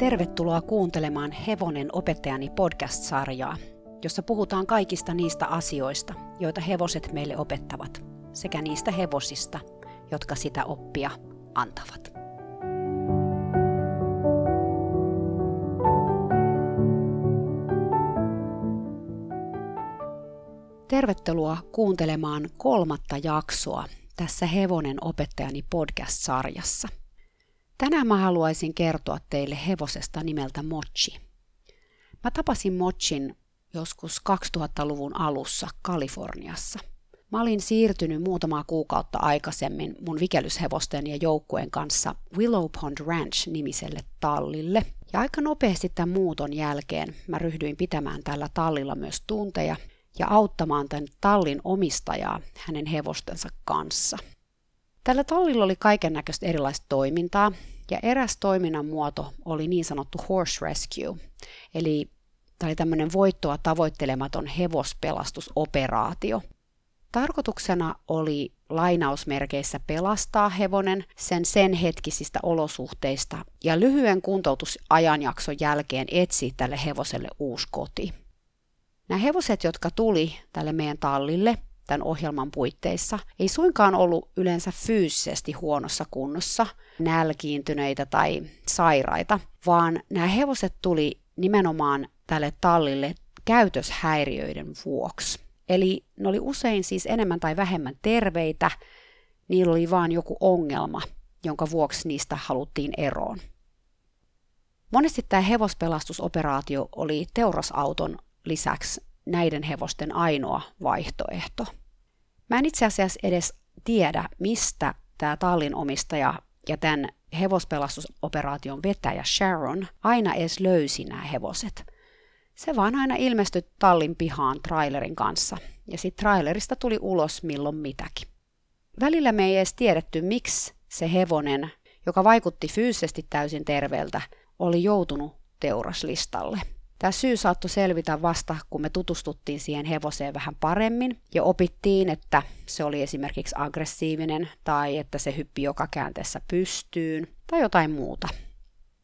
Tervetuloa kuuntelemaan Hevonen opettajani podcast-sarjaa, jossa puhutaan kaikista niistä asioista, joita hevoset meille opettavat, sekä niistä hevosista, jotka sitä oppia antavat. Tervetuloa kuuntelemaan kolmatta jaksoa tässä Hevonen opettajani podcast-sarjassa. Tänään mä haluaisin kertoa teille hevosesta nimeltä Mochi. Mä tapasin Mochin joskus 2000-luvun alussa Kaliforniassa. Mä olin siirtynyt muutamaa kuukautta aikaisemmin mun vikelyshevosten ja joukkueen kanssa Willow Pond Ranch-nimiselle tallille. Ja aika nopeasti tämän muuton jälkeen mä ryhdyin pitämään tällä tallilla myös tunteja ja auttamaan tämän tallin omistajaa hänen hevostensa kanssa. Tällä tallilla oli kaiken näköistä erilaista toimintaa, ja eräs toiminnan muoto oli niin sanottu horse rescue, eli tämä oli tämmöinen voittoa tavoittelematon hevospelastusoperaatio. Tarkoituksena oli lainausmerkeissä pelastaa hevonen sen sen hetkisistä olosuhteista ja lyhyen kuntoutusajanjakson jälkeen etsiä tälle hevoselle uusi koti. Nämä hevoset, jotka tuli tälle meidän tallille tämän ohjelman puitteissa, ei suinkaan ollut yleensä fyysisesti huonossa kunnossa, nälkiintyneitä tai sairaita, vaan nämä hevoset tuli nimenomaan tälle tallille käytöshäiriöiden vuoksi. Eli ne oli usein siis enemmän tai vähemmän terveitä, niillä oli vaan joku ongelma, jonka vuoksi niistä haluttiin eroon. Monesti tämä hevospelastusoperaatio oli teurasauton lisäksi näiden hevosten ainoa vaihtoehto. Mä en itse asiassa edes tiedä, mistä tämä tallin omistaja ja tämän hevospelastusoperaation vetäjä Sharon aina edes löysi nämä hevoset. Se vaan aina ilmestyi tallin pihaan trailerin kanssa, ja sitten trailerista tuli ulos milloin mitäkin. Välillä me ei edes tiedetty, miksi se hevonen, joka vaikutti fyysisesti täysin terveeltä, oli joutunut teuraslistalle. Tämä syy saattoi selvitä vasta, kun me tutustuttiin siihen hevoseen vähän paremmin ja opittiin, että se oli esimerkiksi aggressiivinen tai että se hyppi joka käänteessä pystyyn tai jotain muuta.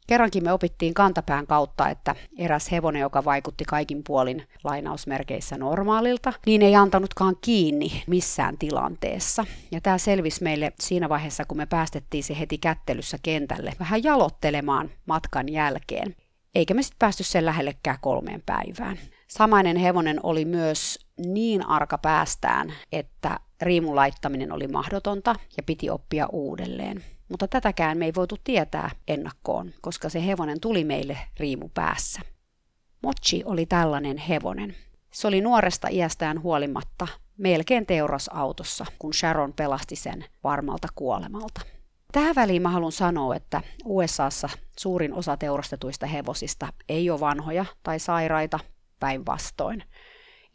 Kerrankin me opittiin kantapään kautta, että eräs hevonen, joka vaikutti kaikin puolin lainausmerkeissä normaalilta, niin ei antanutkaan kiinni missään tilanteessa. Ja tämä selvisi meille siinä vaiheessa, kun me päästettiin se heti kättelyssä kentälle vähän jalottelemaan matkan jälkeen eikä me sitten päästy sen lähellekään kolmeen päivään. Samainen hevonen oli myös niin arka päästään, että riimun laittaminen oli mahdotonta ja piti oppia uudelleen. Mutta tätäkään me ei voitu tietää ennakkoon, koska se hevonen tuli meille riimu päässä. Mochi oli tällainen hevonen. Se oli nuoresta iästään huolimatta melkein teurasautossa, kun Sharon pelasti sen varmalta kuolemalta. Tähän väliin mä haluan sanoa, että USAssa suurin osa teurastetuista hevosista ei ole vanhoja tai sairaita, päinvastoin.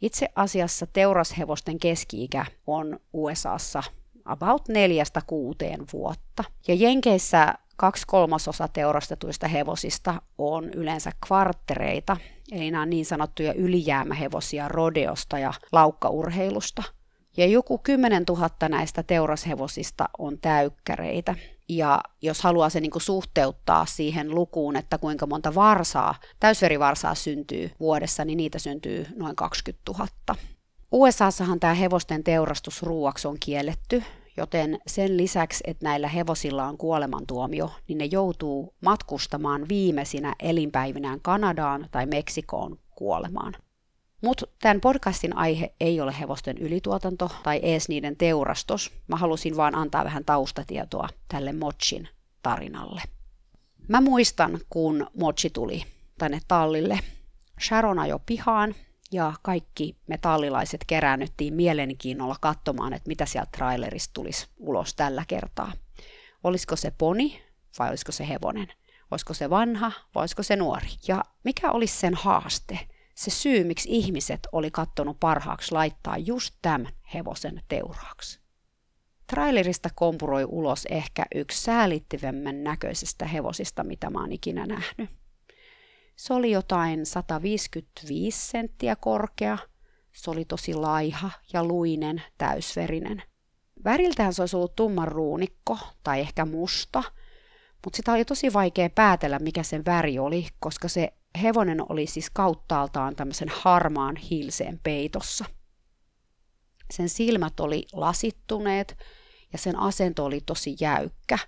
Itse asiassa teurashevosten keski-ikä on USAssa about neljästä kuuteen vuotta. Ja Jenkeissä kaksi kolmasosa teurastetuista hevosista on yleensä kvarttereita, eli nämä on niin sanottuja ylijäämähevosia rodeosta ja laukkaurheilusta – ja joku 10 000 näistä teurashevosista on täykkäreitä. Ja jos haluaa se niin suhteuttaa siihen lukuun, että kuinka monta varsaa, täysverivarsaa syntyy vuodessa, niin niitä syntyy noin 20 000. USAssahan tämä hevosten teurastus ruuaksi on kielletty, joten sen lisäksi, että näillä hevosilla on kuolemantuomio, niin ne joutuu matkustamaan viimeisinä elinpäivinään Kanadaan tai Meksikoon kuolemaan. Mutta tämän podcastin aihe ei ole hevosten ylituotanto tai ees niiden teurastos. Mä halusin vaan antaa vähän taustatietoa tälle Mochin tarinalle. Mä muistan, kun Mochi tuli tänne tallille. Sharon ajoi pihaan ja kaikki me tallilaiset keräännyttiin mielenkiinnolla katsomaan, että mitä sieltä trailerista tulisi ulos tällä kertaa. Olisiko se poni vai olisiko se hevonen? Olisiko se vanha vai olisiko se nuori? Ja mikä olisi sen haaste? Se syy, miksi ihmiset oli kattonut parhaaksi laittaa just tämän hevosen teuraaksi. Trailerista kompuroi ulos ehkä yksi säälittivemmän näköisestä hevosista, mitä mä oon ikinä nähnyt. Se oli jotain 155 senttiä korkea, se oli tosi laiha ja luinen, täysverinen. Väriltään se olisi ollut tumman ruunikko tai ehkä musta, Mutta sitä oli tosi vaikea päätellä, mikä sen väri oli, koska se hevonen oli siis kauttaaltaan tämmöisen harmaan hilseen peitossa. Sen silmät oli lasittuneet ja sen asento oli tosi jäykkä.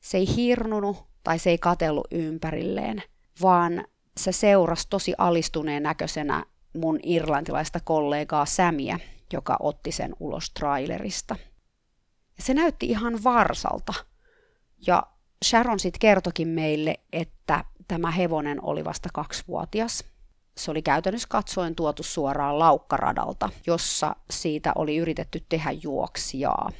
Se ei hirnunut tai se ei katellut ympärilleen, vaan se seurasi tosi alistuneen näköisenä mun irlantilaista kollegaa Sämiä, joka otti sen ulos trailerista. Se näytti ihan varsalta. Ja Sharon sitten kertokin meille, että tämä hevonen oli vasta kaksivuotias. Se oli käytännössä katsoen tuotu suoraan laukkaradalta, jossa siitä oli yritetty tehdä juoksijaa.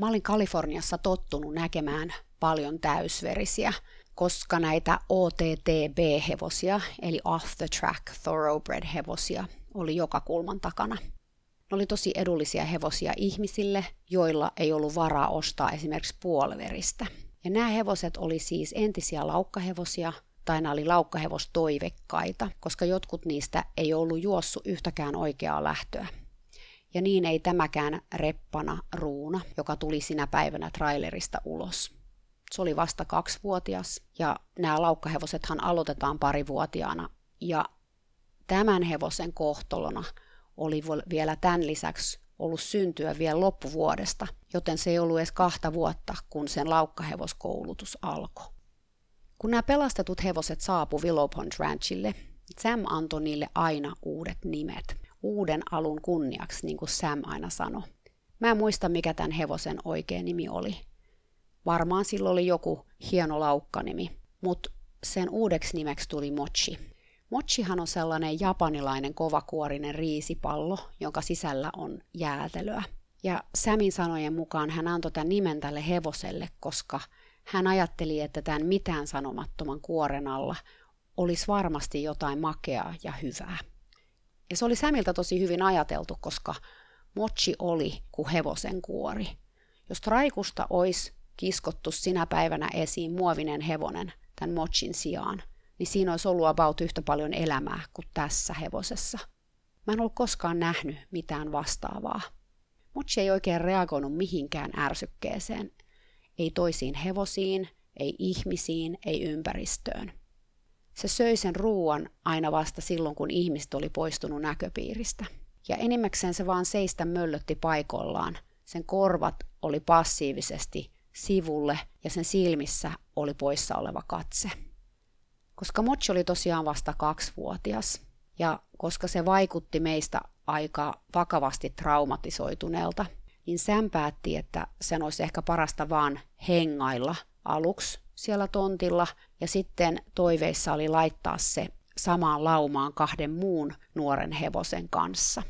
Mä olin Kaliforniassa tottunut näkemään paljon täysverisiä, koska näitä OTTB-hevosia, eli Off the Track Thoroughbred-hevosia, oli joka kulman takana. Ne oli tosi edullisia hevosia ihmisille, joilla ei ollut varaa ostaa esimerkiksi puoliveristä. Ja nämä hevoset oli siis entisiä laukkahevosia, tai nämä oli laukkahevostoivekkaita, koska jotkut niistä ei ollut juossut yhtäkään oikeaa lähtöä. Ja niin ei tämäkään reppana ruuna, joka tuli sinä päivänä trailerista ulos. Se oli vasta kaksivuotias ja nämä laukkahevosethan aloitetaan parivuotiaana. Ja tämän hevosen kohtolona oli vielä tämän lisäksi ollut syntyä vielä loppuvuodesta, joten se ei ollut edes kahta vuotta, kun sen laukkahevoskoulutus alkoi. Kun nämä pelastetut hevoset saapu Willow Pond Ranchille, Sam antoi niille aina uudet nimet. Uuden alun kunniaksi, niin kuin Sam aina sanoi. Mä en muista, mikä tämän hevosen oikea nimi oli. Varmaan sillä oli joku hieno laukkanimi, mutta sen uudeksi nimeksi tuli Mochi. Mochihan on sellainen japanilainen kovakuorinen riisipallo, jonka sisällä on jäätelöä. Ja Samin sanojen mukaan hän antoi tämän nimen tälle hevoselle, koska hän ajatteli, että tämän mitään sanomattoman kuoren alla olisi varmasti jotain makeaa ja hyvää. Ja se oli Samilta tosi hyvin ajateltu, koska mochi oli kuin hevosen kuori. Jos traikusta olisi kiskottu sinä päivänä esiin muovinen hevonen tämän mochin sijaan, niin siinä olisi ollut about yhtä paljon elämää kuin tässä hevosessa. Mä en ollut koskaan nähnyt mitään vastaavaa. Mochi ei oikein reagoinut mihinkään ärsykkeeseen. Ei toisiin hevosiin, ei ihmisiin, ei ympäristöön. Se söi sen ruuan aina vasta silloin, kun ihmiset oli poistunut näköpiiristä. Ja enimmäkseen se vaan seistä möllötti paikoillaan. Sen korvat oli passiivisesti sivulle ja sen silmissä oli poissa oleva katse. Koska Mochi oli tosiaan vasta kaksivuotias ja koska se vaikutti meistä aika vakavasti traumatisoituneelta, niin Sam päätti, että sen olisi ehkä parasta vaan hengailla aluksi siellä tontilla ja sitten toiveissa oli laittaa se samaan laumaan kahden muun nuoren hevosen kanssa.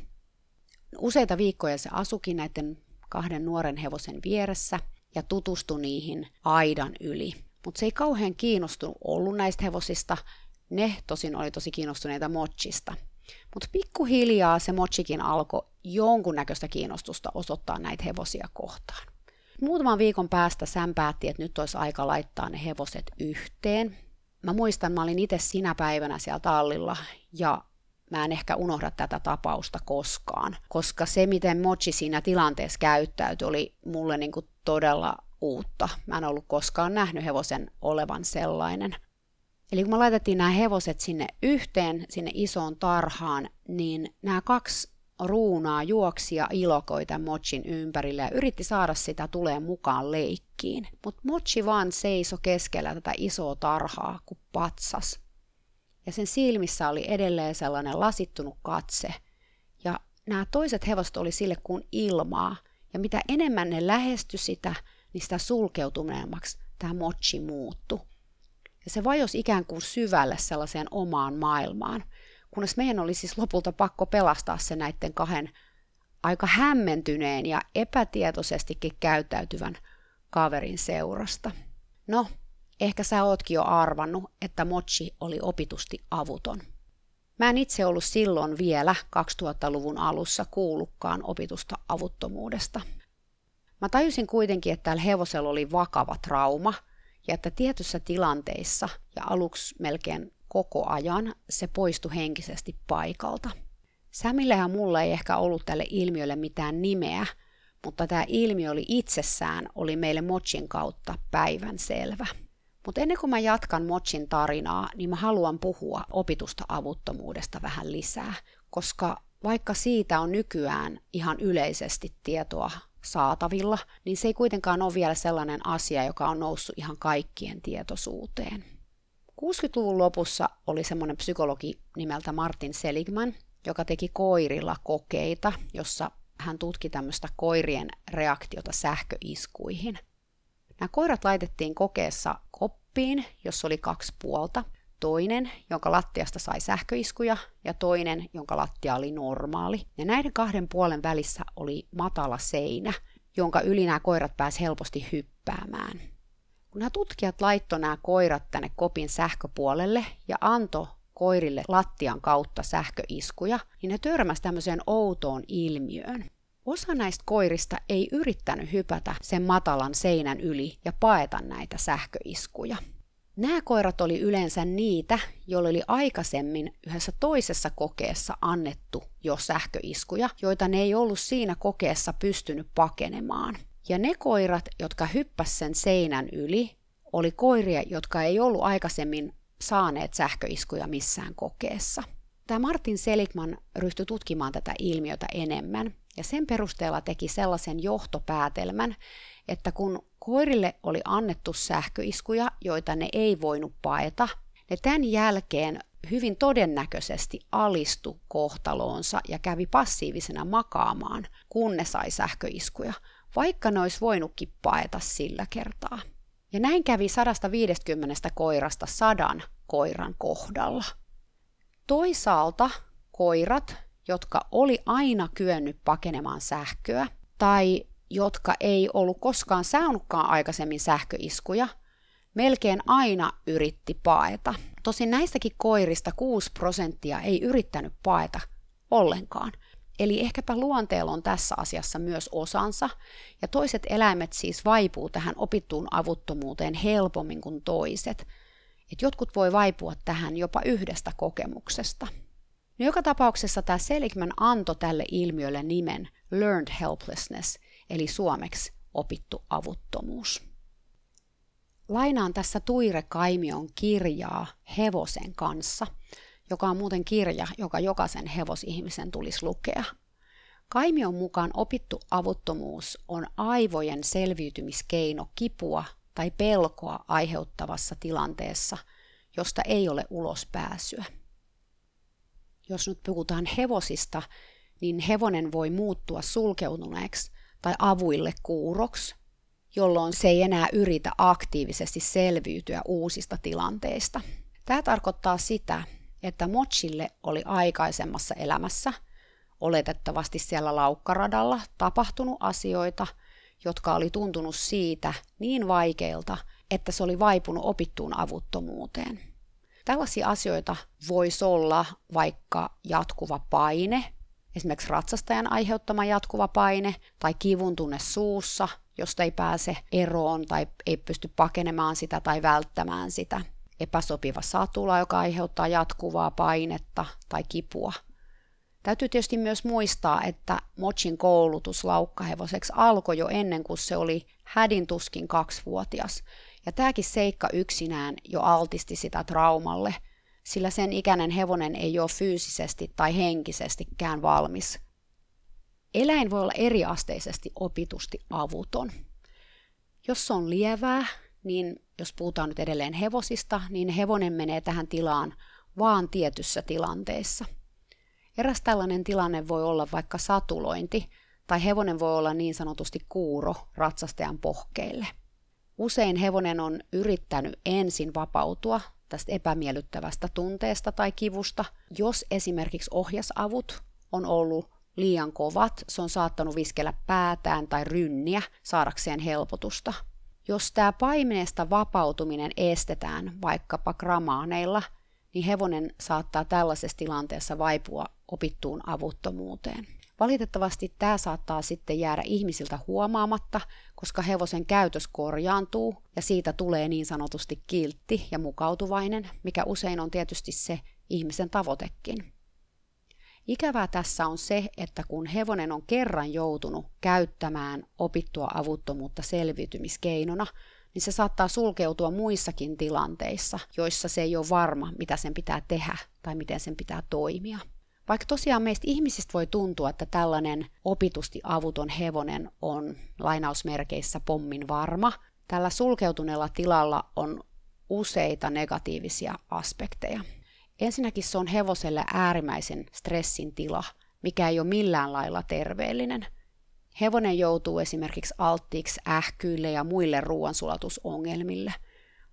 Useita viikkoja se asukin näiden kahden nuoren hevosen vieressä ja tutustui niihin aidan yli. Mutta se ei kauhean kiinnostunut ollut näistä hevosista, ne tosin oli tosi kiinnostuneita mochista. Mutta pikkuhiljaa se mochikin alkoi jonkunnäköistä kiinnostusta osoittaa näitä hevosia kohtaan. Muutaman viikon päästä Sam päätti, että nyt olisi aika laittaa ne hevoset yhteen. Mä muistan, mä olin itse sinä päivänä siellä tallilla ja mä en ehkä unohda tätä tapausta koskaan, koska se, miten Mochi siinä tilanteessa käyttäytyi, oli mulle niin kuin todella uutta. Mä en ollut koskaan nähnyt hevosen olevan sellainen. Eli kun me laitettiin nämä hevoset sinne yhteen, sinne isoon tarhaan, niin nämä kaksi ruunaa juoksi ja ilokoi tämän Mochin ympärille ja yritti saada sitä tulee mukaan leikkiin. Mutta Mochi vaan seiso keskellä tätä isoa tarhaa kuin patsas. Ja sen silmissä oli edelleen sellainen lasittunut katse. Ja nämä toiset hevoset oli sille kuin ilmaa. Ja mitä enemmän ne lähesty sitä, niin sitä sulkeutuneemmaksi tämä Mochi muuttu. Ja se vajosi ikään kuin syvälle sellaiseen omaan maailmaan kunnes meidän oli siis lopulta pakko pelastaa se näiden kahden aika hämmentyneen ja epätietoisestikin käyttäytyvän kaverin seurasta. No, ehkä sä ootkin jo arvannut, että Mochi oli opitusti avuton. Mä en itse ollut silloin vielä 2000-luvun alussa kuullutkaan opitusta avuttomuudesta. Mä tajusin kuitenkin, että tällä hevosella oli vakava trauma ja että tietyissä tilanteissa ja aluksi melkein koko ajan se poistui henkisesti paikalta. Sämille ja mulle ei ehkä ollut tälle ilmiölle mitään nimeä, mutta tämä ilmiö oli itsessään oli meille Mochin kautta päivän selvä. Mutta ennen kuin mä jatkan Mochin tarinaa, niin mä haluan puhua opitusta avuttomuudesta vähän lisää, koska vaikka siitä on nykyään ihan yleisesti tietoa saatavilla, niin se ei kuitenkaan ole vielä sellainen asia, joka on noussut ihan kaikkien tietoisuuteen. 60-luvun lopussa oli semmoinen psykologi nimeltä Martin Seligman, joka teki koirilla kokeita, jossa hän tutki tämmöistä koirien reaktiota sähköiskuihin. Nämä koirat laitettiin kokeessa koppiin, jossa oli kaksi puolta. Toinen, jonka lattiasta sai sähköiskuja, ja toinen, jonka lattia oli normaali. Ja näiden kahden puolen välissä oli matala seinä, jonka yli nämä koirat pääsivät helposti hyppäämään. Kun nämä tutkijat laittoi nämä koirat tänne kopin sähköpuolelle ja antoi koirille lattian kautta sähköiskuja, niin ne törmäsivät tämmöiseen outoon ilmiöön. Osa näistä koirista ei yrittänyt hypätä sen matalan seinän yli ja paeta näitä sähköiskuja. Nämä koirat oli yleensä niitä, joille oli aikaisemmin yhdessä toisessa kokeessa annettu jo sähköiskuja, joita ne ei ollut siinä kokeessa pystynyt pakenemaan. Ja ne koirat, jotka hyppäsivät sen seinän yli, oli koiria, jotka ei ollut aikaisemmin saaneet sähköiskuja missään kokeessa. Tämä Martin Seligman ryhtyi tutkimaan tätä ilmiötä enemmän ja sen perusteella teki sellaisen johtopäätelmän, että kun koirille oli annettu sähköiskuja, joita ne ei voinut paeta, ne tämän jälkeen hyvin todennäköisesti alistu kohtaloonsa ja kävi passiivisena makaamaan, kun ne sai sähköiskuja, vaikka ne olisi voinutkin paeta sillä kertaa. Ja näin kävi 150 koirasta sadan koiran kohdalla. Toisaalta koirat, jotka oli aina kyennyt pakenemaan sähköä, tai jotka ei ollut koskaan saanutkaan aikaisemmin sähköiskuja, melkein aina yritti paeta. Tosin näistäkin koirista 6 prosenttia ei yrittänyt paeta ollenkaan. Eli ehkäpä luonteella on tässä asiassa myös osansa, ja toiset eläimet siis vaipuu tähän opittuun avuttomuuteen helpommin kuin toiset. Et jotkut voi vaipua tähän jopa yhdestä kokemuksesta. No joka tapauksessa tämä Seligman antoi tälle ilmiölle nimen learned helplessness, eli suomeksi opittu avuttomuus. Lainaan tässä Tuire Kaimion kirjaa Hevosen kanssa, joka on muuten kirja, joka jokaisen hevosihmisen tulisi lukea. Kaimion mukaan opittu avuttomuus on aivojen selviytymiskeino kipua tai pelkoa aiheuttavassa tilanteessa, josta ei ole ulospääsyä. Jos nyt puhutaan hevosista, niin hevonen voi muuttua sulkeutuneeksi tai avuille kuuroksi, jolloin se ei enää yritä aktiivisesti selviytyä uusista tilanteista. Tämä tarkoittaa sitä, että Mochille oli aikaisemmassa elämässä, oletettavasti siellä laukkaradalla, tapahtunut asioita, jotka oli tuntunut siitä niin vaikeilta, että se oli vaipunut opittuun avuttomuuteen. Tällaisia asioita voisi olla vaikka jatkuva paine, esimerkiksi ratsastajan aiheuttama jatkuva paine tai kivun tunne suussa, josta ei pääse eroon tai ei pysty pakenemaan sitä tai välttämään sitä. Epäsopiva satula, joka aiheuttaa jatkuvaa painetta tai kipua. Täytyy tietysti myös muistaa, että Mochin koulutus laukkahevoseksi alkoi jo ennen kuin se oli hädin tuskin kaksivuotias. Ja tämäkin seikka yksinään jo altisti sitä traumalle – sillä sen ikäinen hevonen ei ole fyysisesti tai henkisestikään valmis. Eläin voi olla eriasteisesti opitusti avuton. Jos se on lievää, niin jos puhutaan nyt edelleen hevosista, niin hevonen menee tähän tilaan vaan tietyssä tilanteessa. Eräs tällainen tilanne voi olla vaikka satulointi, tai hevonen voi olla niin sanotusti kuuro ratsastajan pohkeille. Usein hevonen on yrittänyt ensin vapautua tästä epämiellyttävästä tunteesta tai kivusta. Jos esimerkiksi ohjasavut on ollut liian kovat, se on saattanut viskellä päätään tai rynniä saadakseen helpotusta. Jos tämä paimeesta vapautuminen estetään vaikkapa gramaaneilla, niin hevonen saattaa tällaisessa tilanteessa vaipua opittuun avuttomuuteen. Valitettavasti tämä saattaa sitten jäädä ihmisiltä huomaamatta, koska hevosen käytös korjaantuu ja siitä tulee niin sanotusti kiltti ja mukautuvainen, mikä usein on tietysti se ihmisen tavoitekin. Ikävää tässä on se, että kun hevonen on kerran joutunut käyttämään opittua avuttomuutta selviytymiskeinona, niin se saattaa sulkeutua muissakin tilanteissa, joissa se ei ole varma, mitä sen pitää tehdä tai miten sen pitää toimia. Vaikka tosiaan meistä ihmisistä voi tuntua, että tällainen opitusti avuton hevonen on lainausmerkeissä pommin varma, tällä sulkeutuneella tilalla on useita negatiivisia aspekteja. Ensinnäkin se on hevoselle äärimmäisen stressin tila, mikä ei ole millään lailla terveellinen. Hevonen joutuu esimerkiksi alttiiksi ähkyille ja muille ruoansulatusongelmille.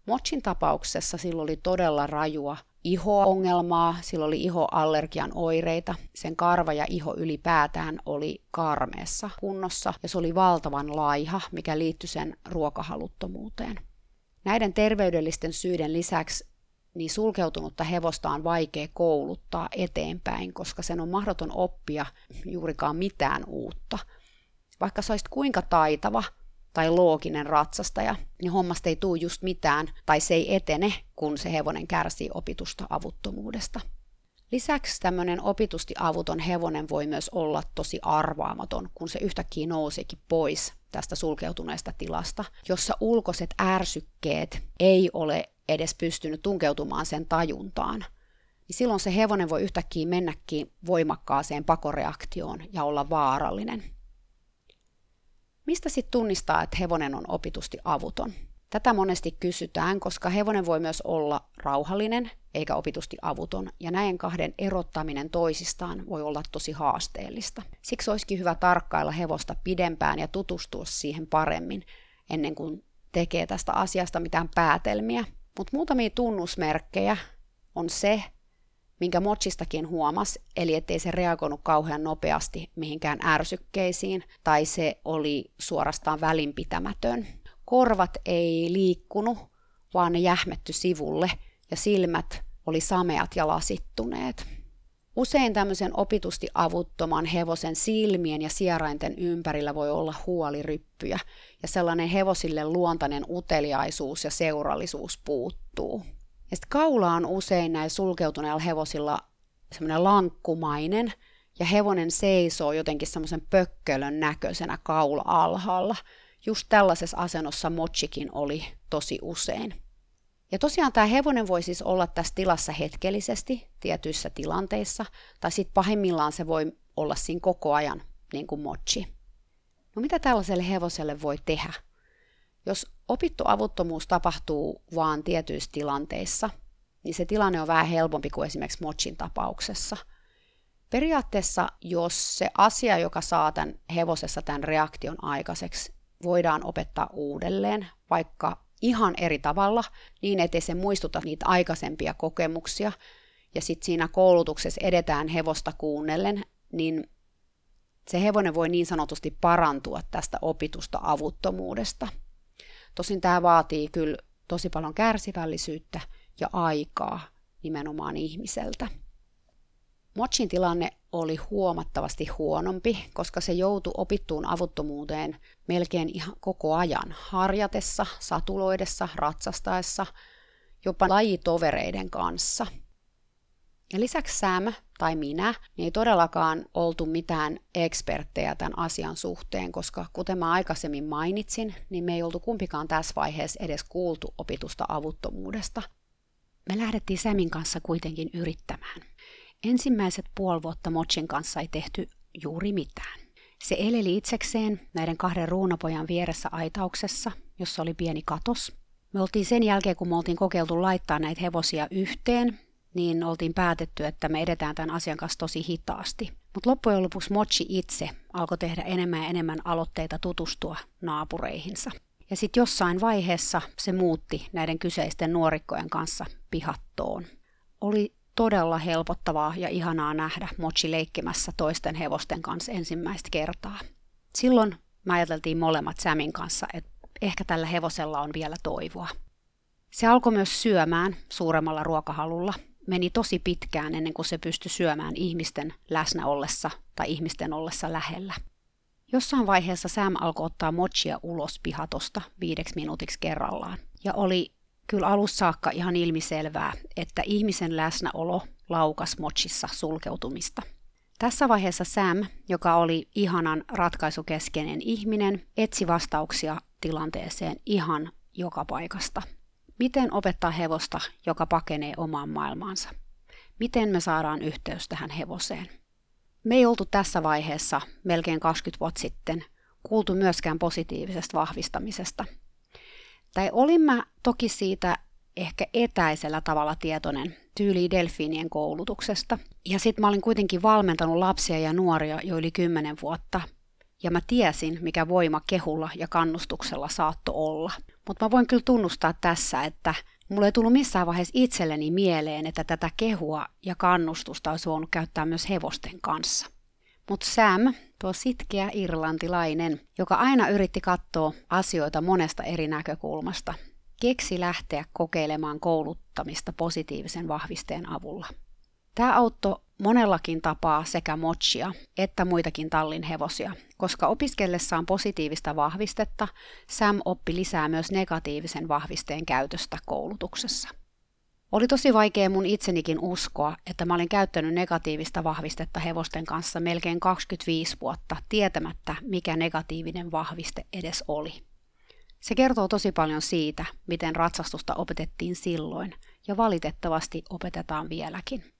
Mochin tapauksessa sillä oli todella rajua iho-ongelmaa, sillä oli ihoallergian oireita, sen karva ja iho ylipäätään oli karmeessa kunnossa ja se oli valtavan laiha, mikä liittyi sen ruokahaluttomuuteen. Näiden terveydellisten syiden lisäksi niin sulkeutunutta hevosta on vaikea kouluttaa eteenpäin, koska sen on mahdoton oppia juurikaan mitään uutta. Vaikka sä olisit kuinka taitava tai looginen ratsastaja, niin hommasta ei tule just mitään tai se ei etene, kun se hevonen kärsii opitusta avuttomuudesta. Lisäksi tämmöinen opitusti avuton hevonen voi myös olla tosi arvaamaton, kun se yhtäkkiä nouseekin pois tästä sulkeutuneesta tilasta, jossa ulkoiset ärsykkeet ei ole edes pystynyt tunkeutumaan sen tajuntaan. Niin silloin se hevonen voi yhtäkkiä mennäkin voimakkaaseen pakoreaktioon ja olla vaarallinen. Mistä sitten tunnistaa, että hevonen on opitusti avuton? Tätä monesti kysytään, koska hevonen voi myös olla rauhallinen eikä opitusti avuton, ja näiden kahden erottaminen toisistaan voi olla tosi haasteellista. Siksi olisikin hyvä tarkkailla hevosta pidempään ja tutustua siihen paremmin, ennen kuin tekee tästä asiasta mitään päätelmiä. Mutta muutamia tunnusmerkkejä on se, minkä Mochistakin huomas, eli ettei se reagoinut kauhean nopeasti mihinkään ärsykkeisiin, tai se oli suorastaan välinpitämätön. Korvat ei liikkunut, vaan ne jähmetty sivulle, ja silmät oli sameat ja lasittuneet. Usein tämmöisen opitusti avuttoman hevosen silmien ja sierainten ympärillä voi olla huoliryppyjä, ja sellainen hevosille luontainen uteliaisuus ja seurallisuus puuttuu. Ja sitten kaula on usein näillä sulkeutuneilla hevosilla semmoinen lankkumainen, ja hevonen seisoo jotenkin semmoisen pökkölön näköisenä kaula alhaalla. Just tällaisessa asennossa mochikin oli tosi usein. Ja tosiaan tämä hevonen voi siis olla tässä tilassa hetkellisesti tietyissä tilanteissa, tai sitten pahimmillaan se voi olla siinä koko ajan, niin kuin mochi. No mitä tällaiselle hevoselle voi tehdä? Jos opittu avuttomuus tapahtuu vaan tietyissä tilanteissa, niin se tilanne on vähän helpompi kuin esimerkiksi mochin tapauksessa. Periaatteessa, jos se asia, joka saa tämän hevosessa tämän reaktion aikaiseksi, voidaan opettaa uudelleen, vaikka ihan eri tavalla, niin ettei se muistuta niitä aikaisempia kokemuksia, ja sitten siinä koulutuksessa edetään hevosta kuunnellen, niin se hevonen voi niin sanotusti parantua tästä opitusta avuttomuudesta. Tosin tämä vaatii kyllä tosi paljon kärsivällisyyttä ja aikaa nimenomaan ihmiseltä. Mochin tilanne oli huomattavasti huonompi, koska se joutui opittuun avuttomuuteen melkein ihan koko ajan, harjatessa, satuloidessa, ratsastaessa, jopa lajitovereiden kanssa. Ja lisäksi Sam tai minä niin ei todellakaan oltu mitään eksperttejä tämän asian suhteen, koska kuten mä aikaisemmin mainitsin, niin me ei oltu kumpikaan tässä vaiheessa edes kuultu opitusta avuttomuudesta. Me lähdettiin Samin kanssa kuitenkin yrittämään. Ensimmäiset puoli vuotta Mochin kanssa ei tehty juuri mitään. Se eleli itsekseen näiden kahden ruunapojan vieressä aitauksessa, jossa oli pieni katos. Me oltiin sen jälkeen, kun me oltiin kokeiltu laittaa näitä hevosia yhteen, niin oltiin päätetty, että me edetään tämän asian kanssa tosi hitaasti. Mutta loppujen lopuksi Mochi itse alkoi tehdä enemmän ja enemmän aloitteita tutustua naapureihinsa. Ja sitten jossain vaiheessa se muutti näiden kyseisten nuorikkojen kanssa pihattoon. Oli todella helpottavaa ja ihanaa nähdä Mochi leikkimässä toisten hevosten kanssa ensimmäistä kertaa. Silloin me ajateltiin molemmat Samin kanssa, että ehkä tällä hevosella on vielä toivoa. Se alkoi myös syömään suuremmalla ruokahalulla. Meni tosi pitkään ennen kuin se pystyi syömään ihmisten läsnä ollessa tai ihmisten ollessa lähellä. Jossain vaiheessa Sam alkoi ottaa mochia ulos pihatosta viideksi minuutiksi kerrallaan. Ja oli kyllä alussa saakka ihan ilmiselvää, että ihmisen läsnäolo laukas mochissa sulkeutumista. Tässä vaiheessa Sam, joka oli ihanan ratkaisukeskeinen ihminen, etsi vastauksia tilanteeseen ihan joka paikasta. Miten opettaa hevosta, joka pakenee omaan maailmaansa? Miten me saadaan yhteys tähän hevoseen? Me ei oltu tässä vaiheessa, melkein 20 vuotta sitten, kuultu myöskään positiivisesta vahvistamisesta. Tai olin mä toki siitä ehkä etäisellä tavalla tietoinen tyyli delfiinien koulutuksesta. Ja sitten mä olin kuitenkin valmentanut lapsia ja nuoria jo yli 10 vuotta. Ja mä tiesin, mikä voima kehulla ja kannustuksella saatto olla. Mutta mä voin kyllä tunnustaa tässä, että mulle ei tullut missään vaiheessa itselleni mieleen, että tätä kehua ja kannustusta olisi voinut käyttää myös hevosten kanssa. Mutta Sam, tuo sitkeä irlantilainen, joka aina yritti katsoa asioita monesta eri näkökulmasta, keksi lähteä kokeilemaan kouluttamista positiivisen vahvisteen avulla. Tämä auttoi monellakin tapaa sekä mochia että muitakin tallin hevosia, koska opiskellessaan positiivista vahvistetta Sam oppi lisää myös negatiivisen vahvisteen käytöstä koulutuksessa. Oli tosi vaikea mun itsenikin uskoa, että mä olin käyttänyt negatiivista vahvistetta hevosten kanssa melkein 25 vuotta tietämättä, mikä negatiivinen vahviste edes oli. Se kertoo tosi paljon siitä, miten ratsastusta opetettiin silloin ja valitettavasti opetetaan vieläkin.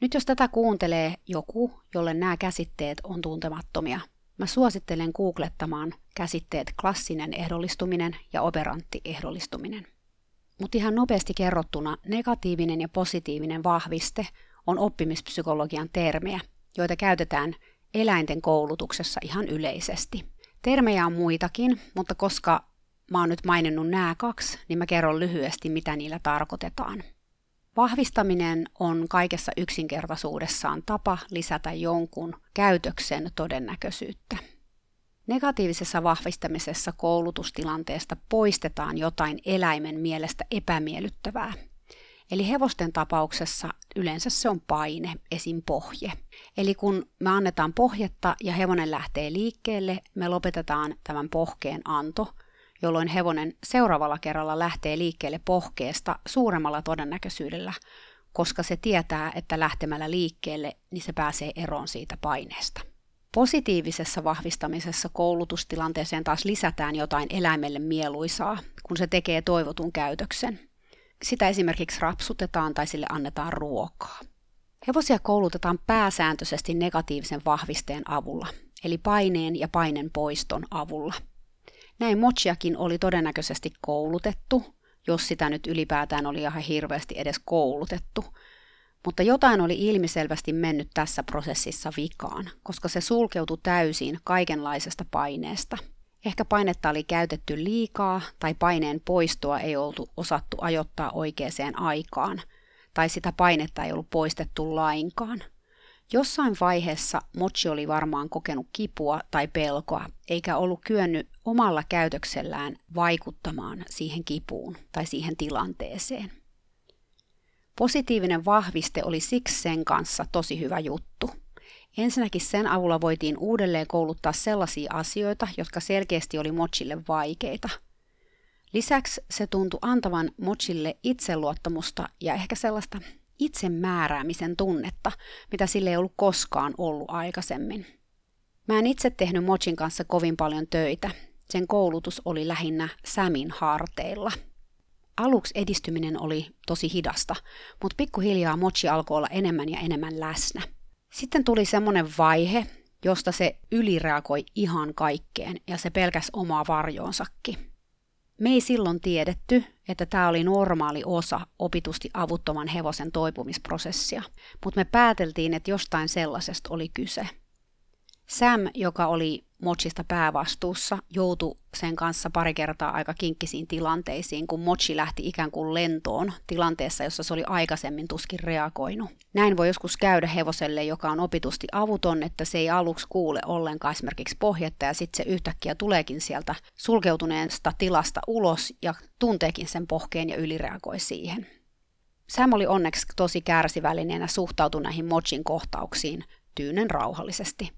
Nyt jos tätä kuuntelee joku, jolle nämä käsitteet on tuntemattomia, mä suosittelen googlettamaan käsitteet klassinen ehdollistuminen ja operantti ehdollistuminen. Mutta ihan nopeasti kerrottuna negatiivinen ja positiivinen vahviste on oppimispsykologian termejä, joita käytetään eläinten koulutuksessa ihan yleisesti. Termejä on muitakin, mutta koska mä oon nyt maininnut nämä kaksi, niin mä kerron lyhyesti, mitä niillä tarkoitetaan. Vahvistaminen on kaikessa yksinkertaisuudessaan tapa lisätä jonkun käytöksen todennäköisyyttä. Negatiivisessa vahvistamisessa koulutustilanteesta poistetaan jotain eläimen mielestä epämiellyttävää. Eli hevosten tapauksessa yleensä se on paine, esim. pohje. Eli kun me annetaan pohjetta ja hevonen lähtee liikkeelle, me lopetetaan tämän pohkeen anto, jolloin hevonen seuraavalla kerralla lähtee liikkeelle pohkeesta suuremmalla todennäköisyydellä, koska se tietää, että lähtemällä liikkeelle, niin se pääsee eroon siitä paineesta. Positiivisessa vahvistamisessa koulutustilanteeseen taas lisätään jotain eläimelle mieluisaa, kun se tekee toivotun käytöksen. Sitä esimerkiksi rapsutetaan tai sille annetaan ruokaa. Hevosia koulutetaan pääsääntöisesti negatiivisen vahvisteen avulla, eli paineen ja painen poiston avulla. Näin mochiakin oli todennäköisesti koulutettu, jos sitä nyt ylipäätään oli ihan hirveästi edes koulutettu – mutta jotain oli ilmiselvästi mennyt tässä prosessissa vikaan, koska se sulkeutui täysin kaikenlaisesta paineesta. Ehkä painetta oli käytetty liikaa tai paineen poistoa ei oltu osattu ajoittaa oikeaan aikaan, tai sitä painetta ei ollut poistettu lainkaan. Jossain vaiheessa Mochi oli varmaan kokenut kipua tai pelkoa, eikä ollut kyennyt omalla käytöksellään vaikuttamaan siihen kipuun tai siihen tilanteeseen. Positiivinen vahviste oli siksi sen kanssa tosi hyvä juttu. Ensinnäkin sen avulla voitiin uudelleen kouluttaa sellaisia asioita, jotka selkeästi oli Mochille vaikeita. Lisäksi se tuntui antavan Mochille itseluottamusta ja ehkä sellaista itsemääräämisen tunnetta, mitä sille ei ollut koskaan ollut aikaisemmin. Mä en itse tehnyt Mochin kanssa kovin paljon töitä. Sen koulutus oli lähinnä Samin harteilla – Aluksi edistyminen oli tosi hidasta, mutta pikkuhiljaa Mochi alkoi olla enemmän ja enemmän läsnä. Sitten tuli semmoinen vaihe, josta se ylireagoi ihan kaikkeen ja se pelkäs omaa varjoonsakin. Me ei silloin tiedetty, että tämä oli normaali osa opitusti avuttoman hevosen toipumisprosessia, mutta me pääteltiin, että jostain sellaisesta oli kyse – Sam, joka oli Mochista päävastuussa, joutui sen kanssa pari kertaa aika kinkkisiin tilanteisiin, kun Mochi lähti ikään kuin lentoon tilanteessa, jossa se oli aikaisemmin tuskin reagoinut. Näin voi joskus käydä hevoselle, joka on opitusti avuton, että se ei aluksi kuule ollenkaan esimerkiksi pohjetta ja sitten se yhtäkkiä tuleekin sieltä sulkeutuneesta tilasta ulos ja tunteekin sen pohkeen ja ylireagoi siihen. Sam oli onneksi tosi kärsivällinen ja suhtautui näihin Mochin kohtauksiin tyynen rauhallisesti.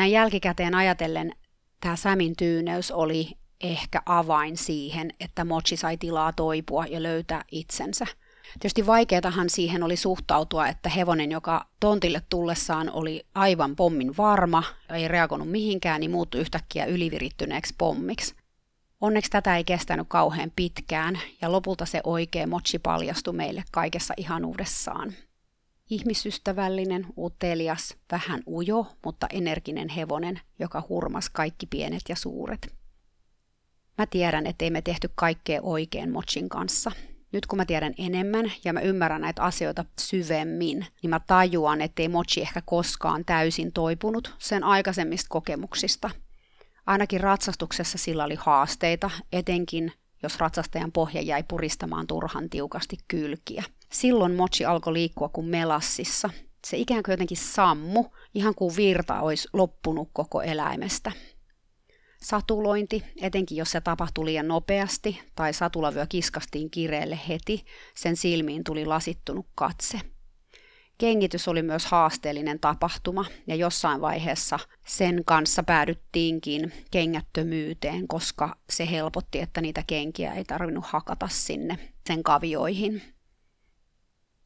Näin jälkikäteen ajatellen tämä Samin tyyneys oli ehkä avain siihen, että Mochi sai tilaa toipua ja löytää itsensä. Tietysti vaikeatahan siihen oli suhtautua, että hevonen, joka tontille tullessaan oli aivan pommin varma, ei reagoinut mihinkään, niin muuttui yhtäkkiä ylivirittyneeksi pommiksi. Onneksi tätä ei kestänyt kauhean pitkään, ja lopulta se oikea mochi paljastui meille kaikessa ihanuudessaan. Ihmisystävällinen, utelias, vähän ujo, mutta energinen hevonen, joka hurmas kaikki pienet ja suuret. Mä tiedän, ettei me tehty kaikkea oikein Mochin kanssa. Nyt kun mä tiedän enemmän ja mä ymmärrän näitä asioita syvemmin, niin mä tajuan, ettei Mochi ehkä koskaan täysin toipunut sen aikaisemmista kokemuksista. Ainakin ratsastuksessa sillä oli haasteita, etenkin jos ratsastajan pohja jäi puristamaan turhan tiukasti kylkiä. Silloin Mochi alkoi liikkua kuin melassissa. Se ikään kuin jotenkin sammu, ihan kuin virta olisi loppunut koko eläimestä. Satulointi, etenkin jos se tapahtui liian nopeasti tai satulavyö kiskastiin kireelle heti, sen silmiin tuli lasittunut katse. Kengitys oli myös haasteellinen tapahtuma ja jossain vaiheessa sen kanssa päädyttiinkin kengättömyyteen, koska se helpotti, että niitä kenkiä ei tarvinnut hakata sinne sen kavioihin.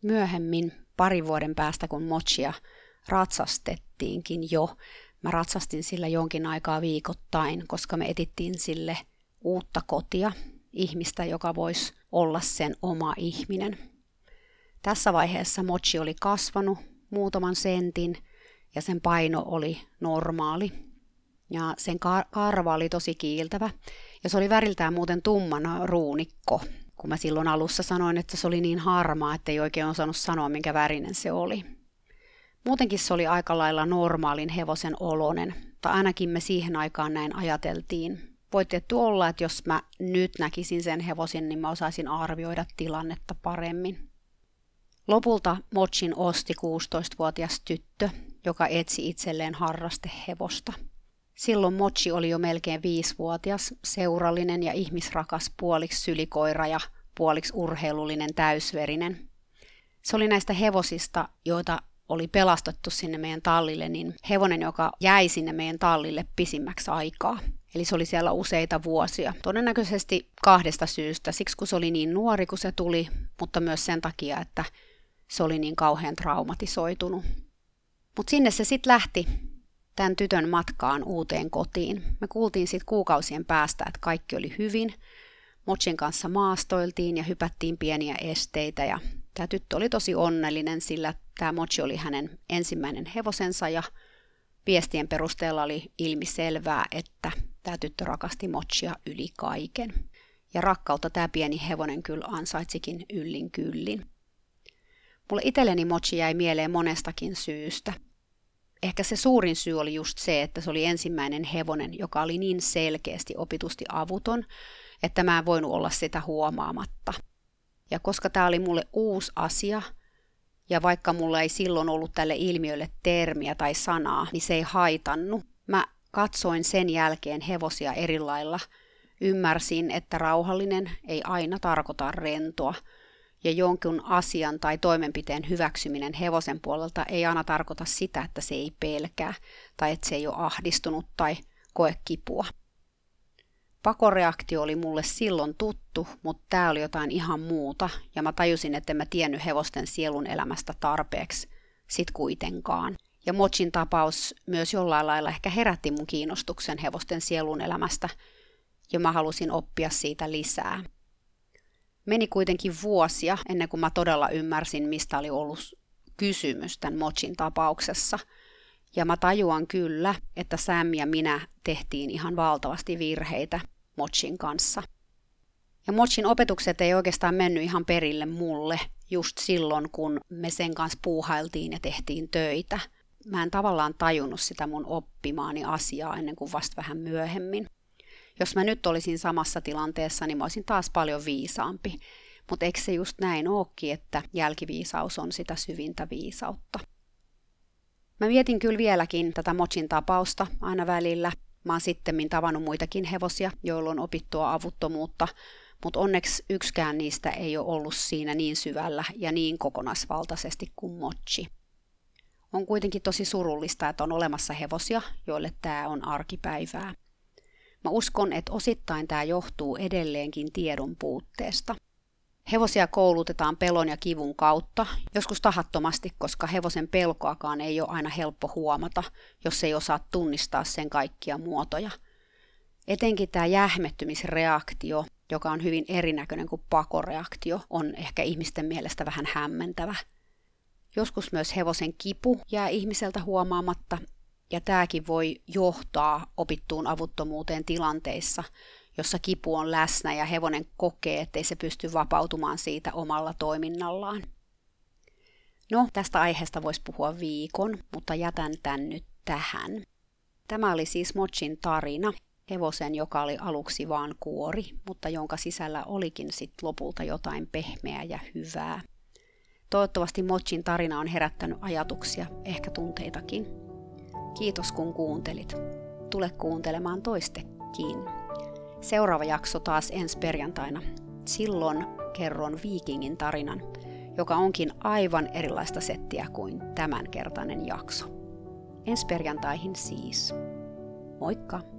Myöhemmin, parin vuoden päästä kun Mochia ratsastettiinkin jo, Mä ratsastin sillä jonkin aikaa viikoittain, koska me etittiin sille uutta kotia, ihmistä, joka voisi olla sen oma ihminen. Tässä vaiheessa Mochi oli kasvanut muutaman sentin ja sen paino oli normaali. Ja sen karva oli tosi kiiltävä ja se oli väriltään muuten tumman ruunikko, kun mä silloin alussa sanoin, että se oli niin harmaa, että ei oikein osannut sanoa, minkä värinen se oli. Muutenkin se oli aika lailla normaalin hevosen olonen, tai ainakin me siihen aikaan näin ajateltiin. Voi tietty olla, että jos mä nyt näkisin sen hevosen, niin mä osaisin arvioida tilannetta paremmin. Lopulta Mochin osti 16-vuotias tyttö, joka etsi itselleen harrastehevosta. Silloin Mochi oli jo melkein viisivuotias, seurallinen ja ihmisrakas puoliksi sylikoira ja puoliksi urheilullinen täysverinen. Se oli näistä hevosista, joita oli pelastettu sinne meidän tallille, niin hevonen, joka jäi sinne meidän tallille pisimmäksi aikaa. Eli se oli siellä useita vuosia. Todennäköisesti kahdesta syystä. Siksi kun se oli niin nuori, kun se tuli, mutta myös sen takia, että se oli niin kauhean traumatisoitunut. Mutta sinne se sitten lähti tämän tytön matkaan uuteen kotiin. Me kuultiin sitten kuukausien päästä, että kaikki oli hyvin. Mochin kanssa maastoiltiin ja hypättiin pieniä esteitä ja Tämä tyttö oli tosi onnellinen, sillä tämä Mochi oli hänen ensimmäinen hevosensa ja viestien perusteella oli ilmi selvää, että tämä tyttö rakasti Mochia yli kaiken. Ja rakkautta tämä pieni hevonen kyllä ansaitsikin yllin kyllin. Mulle itselleni Mochi jäi mieleen monestakin syystä. Ehkä se suurin syy oli just se, että se oli ensimmäinen hevonen, joka oli niin selkeästi opitusti avuton, että mä en voinut olla sitä huomaamatta – ja koska tämä oli mulle uusi asia, ja vaikka mulla ei silloin ollut tälle ilmiölle termiä tai sanaa, niin se ei haitannut. Mä katsoin sen jälkeen hevosia eri lailla. Ymmärsin, että rauhallinen ei aina tarkoita rentoa, ja jonkin asian tai toimenpiteen hyväksyminen hevosen puolelta ei aina tarkoita sitä, että se ei pelkää, tai että se ei ole ahdistunut tai koe kipua. Pakoreaktio oli mulle silloin tuttu, mutta tämä oli jotain ihan muuta, ja mä tajusin, että en mä tiennyt hevosten sielun elämästä tarpeeksi sit kuitenkaan. Ja Mochin tapaus myös jollain lailla ehkä herätti mun kiinnostuksen hevosten sielun elämästä, ja mä halusin oppia siitä lisää. Meni kuitenkin vuosia ennen kuin mä todella ymmärsin, mistä oli ollut kysymys tämän Mochin tapauksessa. Ja mä tajuan kyllä, että Sam ja minä tehtiin ihan valtavasti virheitä Mochin kanssa. Ja Mochin opetukset ei oikeastaan mennyt ihan perille mulle just silloin, kun me sen kanssa puuhailtiin ja tehtiin töitä. Mä en tavallaan tajunnut sitä mun oppimaani asiaa ennen kuin vasta vähän myöhemmin. Jos mä nyt olisin samassa tilanteessa, niin mä olisin taas paljon viisaampi. Mutta eikö se just näin ookin, että jälkiviisaus on sitä syvintä viisautta? Mä mietin kyllä vieläkin tätä Mochin tapausta aina välillä, Mä oon sitten tavannut muitakin hevosia, joilla on opittua avuttomuutta, mutta onneksi yksikään niistä ei ole ollut siinä niin syvällä ja niin kokonaisvaltaisesti kuin Mochi. On kuitenkin tosi surullista, että on olemassa hevosia, joille tämä on arkipäivää. Mä uskon, että osittain tämä johtuu edelleenkin tiedon puutteesta. Hevosia koulutetaan pelon ja kivun kautta, joskus tahattomasti, koska hevosen pelkoakaan ei ole aina helppo huomata, jos ei osaa tunnistaa sen kaikkia muotoja. Etenkin tämä jähmettymisreaktio, joka on hyvin erinäköinen kuin pakoreaktio, on ehkä ihmisten mielestä vähän hämmentävä. Joskus myös hevosen kipu jää ihmiseltä huomaamatta, ja tämäkin voi johtaa opittuun avuttomuuteen tilanteissa, jossa kipu on läsnä ja hevonen kokee, ettei se pysty vapautumaan siitä omalla toiminnallaan. No, tästä aiheesta voisi puhua viikon, mutta jätän tän nyt tähän. Tämä oli siis Mochin tarina, hevosen, joka oli aluksi vaan kuori, mutta jonka sisällä olikin sitten lopulta jotain pehmeää ja hyvää. Toivottavasti Mochin tarina on herättänyt ajatuksia, ehkä tunteitakin. Kiitos kun kuuntelit. Tule kuuntelemaan toistekin. Seuraava jakso taas ensi perjantaina. Silloin kerron viikingin tarinan, joka onkin aivan erilaista settiä kuin tämänkertainen jakso. Ensi perjantaihin siis. Moikka!